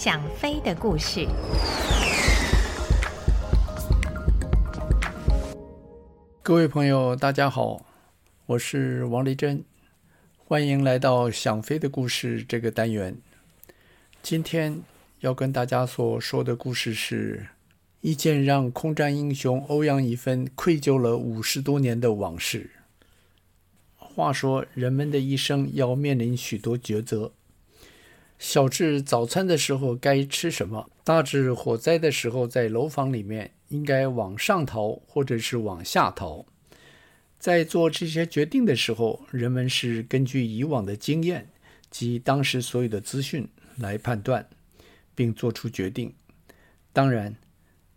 想飞的故事。各位朋友，大家好，我是王丽珍，欢迎来到《想飞的故事》这个单元。今天要跟大家所说的故事是一件让空战英雄欧阳以芬愧疚了五十多年的往事。话说，人们的一生要面临许多抉择，小至早餐的时候该吃什么，大至火灾的时候在楼房里面应该往上逃或者是往下逃。在做这些决定的时候，人们是根据以往的经验及当时所有的资讯来判断，并做出决定。当然，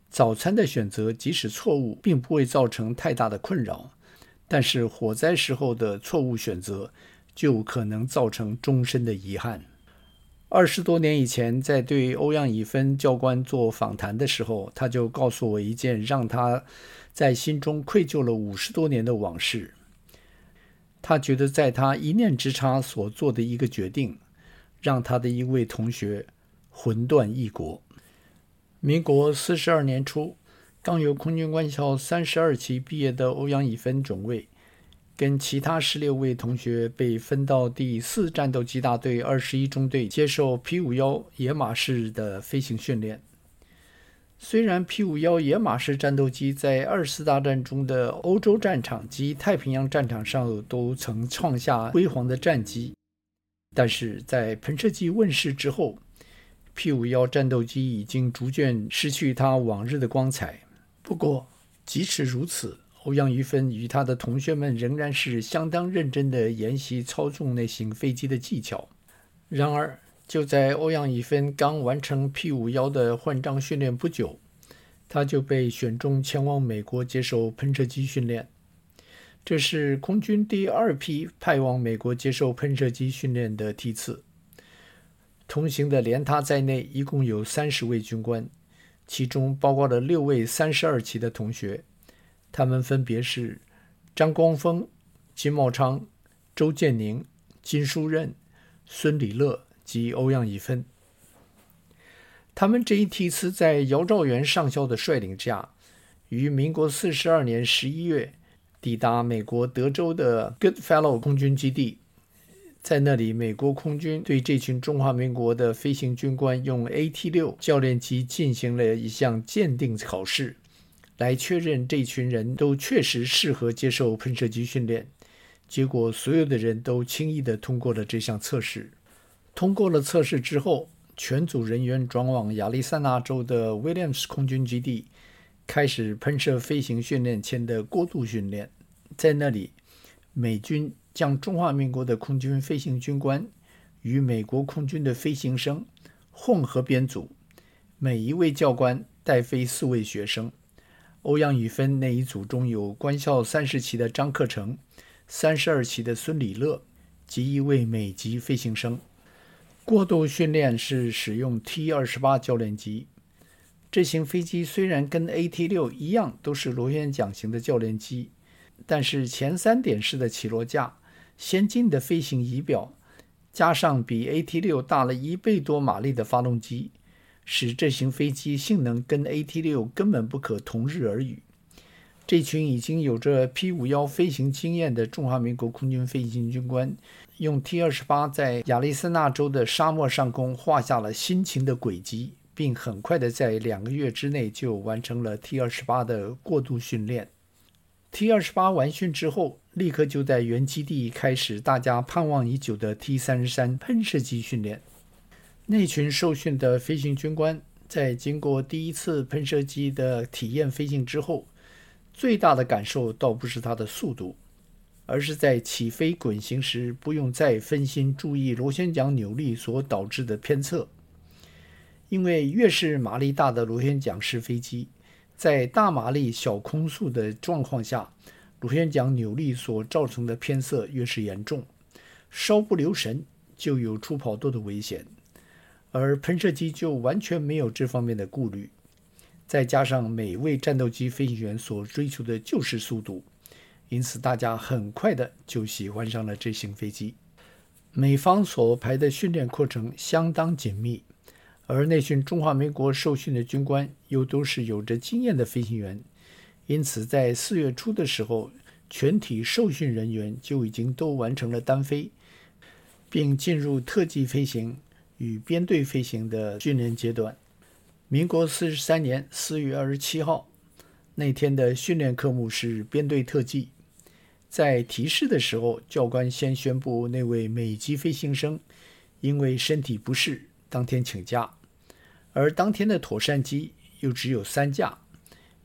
早餐的选择即使错误，并不会造成太大的困扰。但是火灾时候的错误选择，就可能造成终身的遗憾。二十多年以前，在对欧阳以芬教官做访谈的时候，他就告诉我一件让他在心中愧疚了五十多年的往事。他觉得，在他一念之差所做的一个决定，让他的一位同学魂断异国。民国四十二年初。刚由空军官校三十二期毕业的欧阳以芬中尉，跟其他十六位同学被分到第四战斗机大队二十一中队接受 P 五幺野马式的飞行训练。虽然 P 五幺野马式战斗机在二次大战中的欧洲战场及太平洋战场上都曾创下辉煌的战绩，但是在喷射机问世之后，P 五幺战斗机已经逐渐失去它往日的光彩。不过，即使如此，欧阳以芬与他的同学们仍然是相当认真地研习操纵那型飞机的技巧。然而，就在欧阳以芬刚完成 P-51 的换装训练不久，他就被选中前往美国接受喷射机训练。这是空军第二批派往美国接受喷射机训练的梯次。同行的连他在内，一共有三十位军官。其中包括了六位三十二期的同学，他们分别是张光峰、金茂昌、周建宁、金书任、孙礼乐及欧阳以芬。他们这一梯次在姚兆元上校的率领下，于民国四十二年十一月抵达美国德州的 Goodfellow 空军基地。在那里，美国空军对这群中华民国的飞行军官用 AT-6 教练机进行了一项鉴定考试，来确认这群人都确实适合接受喷射机训练。结果，所有的人都轻易地通过了这项测试。通过了测试之后，全组人员转往亚利桑那州的 Williams 空军基地，开始喷射飞行训练前的过渡训练。在那里，美军。将中华民国的空军飞行军官与美国空军的飞行生混合编组，每一位教官带飞四位学生。欧阳雨芬那一组中有官校三十期的张克成、三十二期的孙礼乐及一位美籍飞行生。过渡训练是使用 T 二十八教练机，这型飞机虽然跟 AT 六一样都是螺旋桨型的教练机，但是前三点式的起落架。先进的飞行仪表，加上比 AT-6 大了一倍多马力的发动机，使这型飞机性能跟 AT-6 根本不可同日而语。这群已经有着 P-51 飞行经验的中华民国空军飞行军官，用 T-28 在亚利桑那州的沙漠上空画下了辛勤的轨迹，并很快的在两个月之内就完成了 T-28 的过渡训练。T-28 完训之后，立刻就在原基地开始大家盼望已久的 T-33 喷射机训练。那群受训的飞行军官在经过第一次喷射机的体验飞行之后，最大的感受倒不是它的速度，而是在起飞滚行时不用再分心注意螺旋桨扭力所导致的偏侧。因为越是马力大的螺旋桨式飞机，在大马力小空速的状况下，螺旋桨扭力所造成的偏侧越是严重，稍不留神就有出跑道的危险。而喷射机就完全没有这方面的顾虑，再加上每位战斗机飞行员所追求的就是速度，因此大家很快的就喜欢上了这型飞机。美方所排的训练过程相当紧密。而那群中华民国受训的军官又都是有着经验的飞行员，因此在四月初的时候，全体受训人员就已经都完成了单飞，并进入特技飞行与编队飞行的训练阶段。民国四十三年四月二十七号那天的训练科目是编队特技。在提示的时候，教官先宣布那位美籍飞行生因为身体不适，当天请假，而当天的妥善机又只有三架，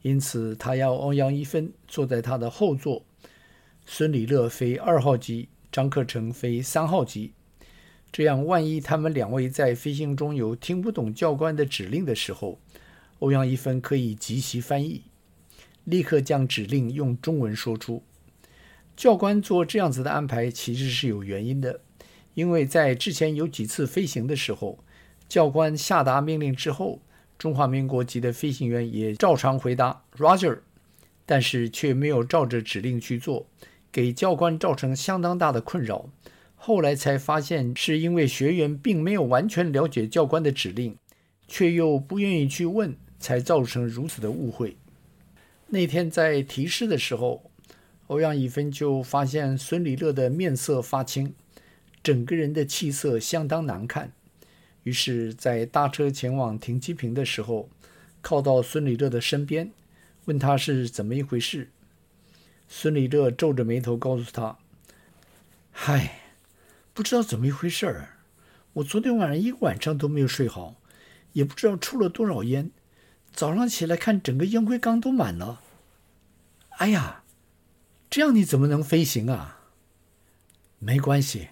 因此他要欧阳一芬坐在他的后座，孙李乐飞二号机，张克成飞三号机。这样，万一他们两位在飞行中有听不懂教官的指令的时候，欧阳一芬可以即席翻译，立刻将指令用中文说出。教官做这样子的安排，其实是有原因的，因为在之前有几次飞行的时候，教官下达命令之后，中华民国籍的飞行员也照常回答 “Roger”，但是却没有照着指令去做，给教官造成相当大的困扰。后来才发现，是因为学员并没有完全了解教官的指令，却又不愿意去问，才造成如此的误会。那天在提示的时候，欧阳以芬就发现孙礼乐的面色发青，整个人的气色相当难看。于是，在搭车前往停机坪的时候，靠到孙礼乐的身边，问他是怎么一回事。孙礼乐皱着眉头告诉他：“嗨，不知道怎么一回事儿。我昨天晚上一个晚上都没有睡好，也不知道抽了多少烟。早上起来看，整个烟灰缸都满了。哎呀！”这样你怎么能飞行啊？没关系，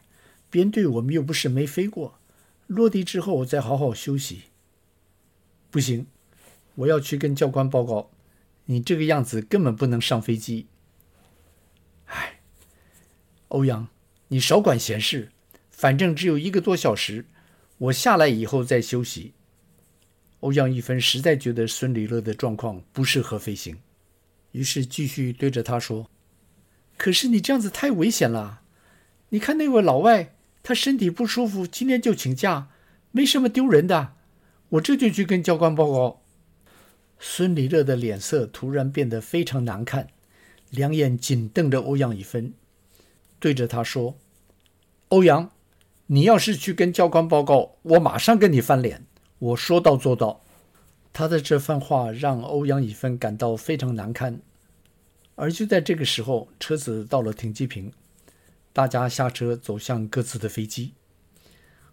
编队我们又不是没飞过，落地之后我再好好休息。不行，我要去跟教官报告，你这个样子根本不能上飞机。哎，欧阳，你少管闲事，反正只有一个多小时，我下来以后再休息。欧阳一芬实在觉得孙李乐的状况不适合飞行，于是继续对着他说。可是你这样子太危险了！你看那位老外，他身体不舒服，今天就请假，没什么丢人的。我这就去跟教官报告。孙李乐的脸色突然变得非常难看，两眼紧瞪着欧阳一芬，对着他说：“欧阳，你要是去跟教官报告，我马上跟你翻脸。我说到做到。”他的这番话让欧阳以芬感到非常难堪。而就在这个时候，车子到了停机坪，大家下车走向各自的飞机。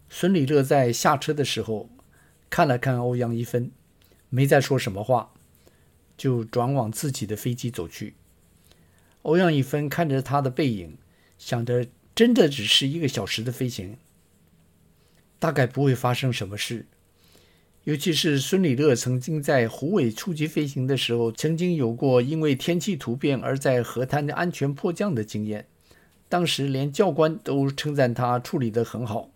孙礼乐在下车的时候看了看欧阳一芬，没再说什么话，就转往自己的飞机走去。欧阳一芬看着他的背影，想着真的只是一个小时的飞行，大概不会发生什么事。尤其是孙礼乐曾经在虎尾初级飞行的时候，曾经有过因为天气突变而在河滩的安全迫降的经验，当时连教官都称赞他处理得很好。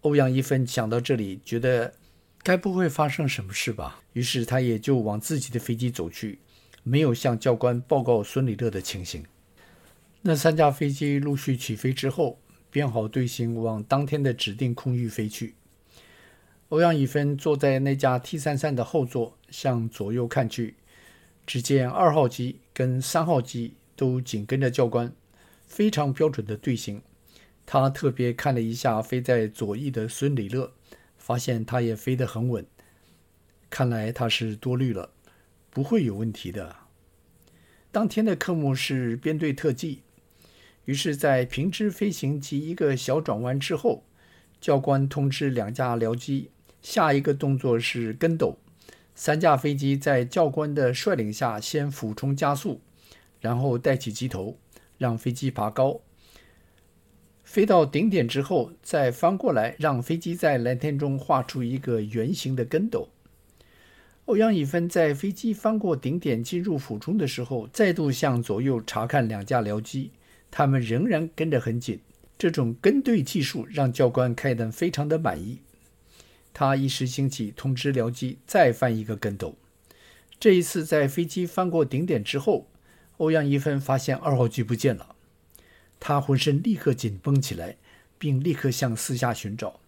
欧阳一芬想到这里，觉得该不会发生什么事吧？于是他也就往自己的飞机走去，没有向教官报告孙礼乐的情形。那三架飞机陆续起飞之后，编好队形往当天的指定空域飞去。欧阳以芬坐在那架 T 三三的后座，向左右看去，只见二号机跟三号机都紧跟着教官，非常标准的队形。他特别看了一下飞在左翼的孙李乐，发现他也飞得很稳，看来他是多虑了，不会有问题的。当天的科目是编队特技，于是，在平直飞行及一个小转弯之后，教官通知两架僚机。下一个动作是跟斗，三架飞机在教官的率领下先俯冲加速，然后带起机头，让飞机爬高，飞到顶点之后再翻过来，让飞机在蓝天中画出一个圆形的跟斗。欧阳以芬在飞机翻过顶点进入俯冲的时候，再度向左右查看两架僚机，他们仍然跟得很紧。这种跟队技术让教官看得非常的满意。他一时兴起，通知僚机再翻一个跟斗。这一次，在飞机翻过顶点之后，欧阳一芬发现二号机不见了，他浑身立刻紧绷起来，并立刻向四下寻找。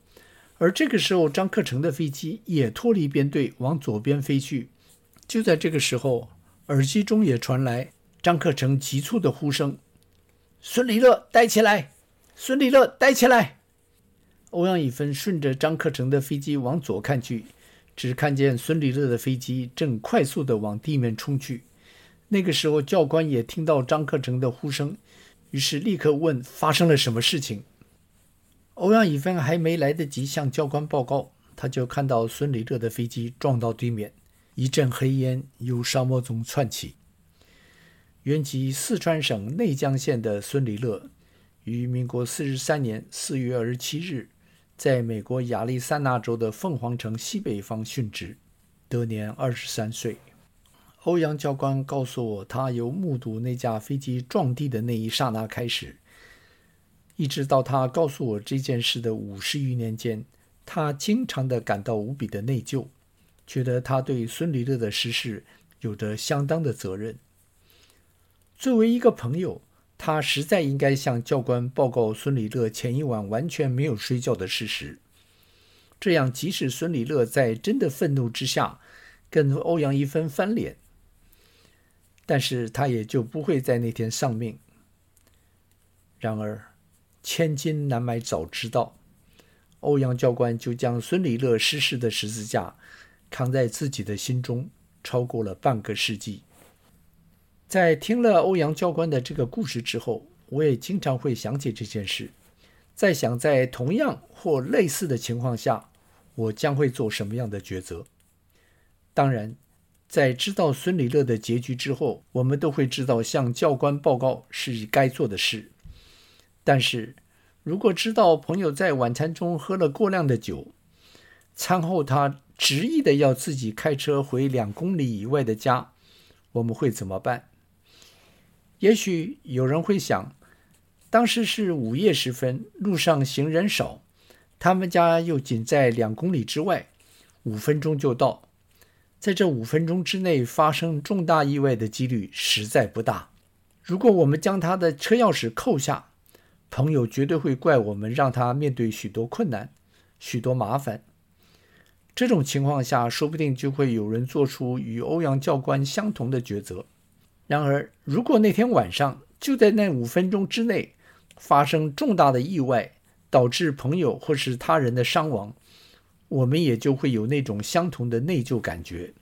而这个时候，张克诚的飞机也脱离编队，往左边飞去。就在这个时候，耳机中也传来张克诚急促的呼声：“孙李乐，待起来！孙李乐，待起来！”欧阳以芬顺着张克诚的飞机往左看去，只看见孙李乐的飞机正快速地往地面冲去。那个时候，教官也听到张克诚的呼声，于是立刻问：“发生了什么事情？”欧阳以芬还没来得及向教官报告，他就看到孙李乐的飞机撞到地面，一阵黑烟由沙漠中窜起。原籍四川省内江县的孙立乐，于民国四十三年四月二十七日。在美国亚利桑那州的凤凰城西北方殉职，得年二十三岁。欧阳教官告诉我，他由目睹那架飞机撞地的那一刹那开始，一直到他告诉我这件事的五十余年间，他经常的感到无比的内疚，觉得他对孙立乐的逝世有着相当的责任。作为一个朋友。他实在应该向教官报告孙李乐前一晚完全没有睡觉的事实，这样即使孙李乐在真的愤怒之下跟欧阳一芬翻脸，但是他也就不会在那天丧命。然而，千金难买早知道，欧阳教官就将孙李乐逝世的十字架扛在自己的心中，超过了半个世纪。在听了欧阳教官的这个故事之后，我也经常会想起这件事，在想在同样或类似的情况下，我将会做什么样的抉择。当然，在知道孙李乐的结局之后，我们都会知道向教官报告是该做的事。但是，如果知道朋友在晚餐中喝了过量的酒，餐后他执意的要自己开车回两公里以外的家，我们会怎么办？也许有人会想，当时是午夜时分，路上行人少，他们家又仅在两公里之外，五分钟就到，在这五分钟之内发生重大意外的几率实在不大。如果我们将他的车钥匙扣下，朋友绝对会怪我们让他面对许多困难、许多麻烦。这种情况下，说不定就会有人做出与欧阳教官相同的抉择。然而，如果那天晚上就在那五分钟之内发生重大的意外，导致朋友或是他人的伤亡，我们也就会有那种相同的内疚感觉。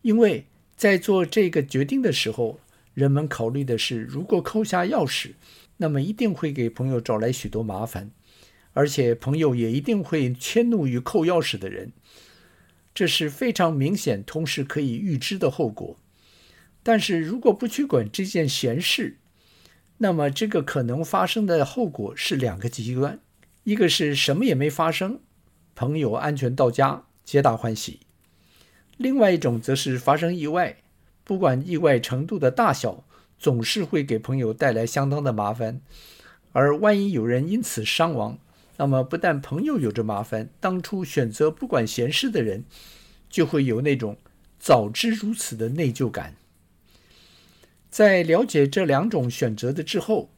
因为在做这个决定的时候，人们考虑的是，如果扣下钥匙，那么一定会给朋友找来许多麻烦，而且朋友也一定会迁怒于扣钥匙的人。这是非常明显，同时可以预知的后果。但是如果不去管这件闲事，那么这个可能发生的后果是两个极端：一个是什么也没发生，朋友安全到家，皆大欢喜；另外一种则是发生意外，不管意外程度的大小，总是会给朋友带来相当的麻烦。而万一有人因此伤亡，那么不但朋友有着麻烦，当初选择不管闲事的人，就会有那种早知如此的内疚感。在了解这两种选择的之后，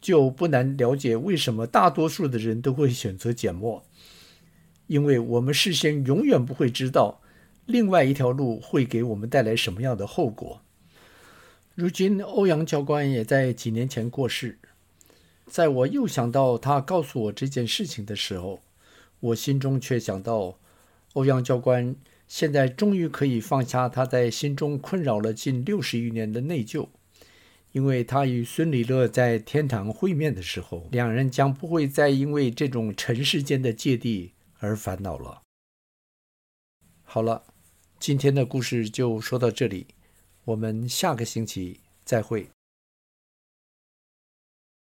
就不难了解为什么大多数的人都会选择缄默，因为我们事先永远不会知道另外一条路会给我们带来什么样的后果。如今欧阳教官也在几年前过世，在我又想到他告诉我这件事情的时候，我心中却想到欧阳教官现在终于可以放下他在心中困扰了近六十余年的内疚。因为他与孙李乐在天堂会面的时候，两人将不会再因为这种尘世间的芥蒂而烦恼了。好了，今天的故事就说到这里，我们下个星期再会。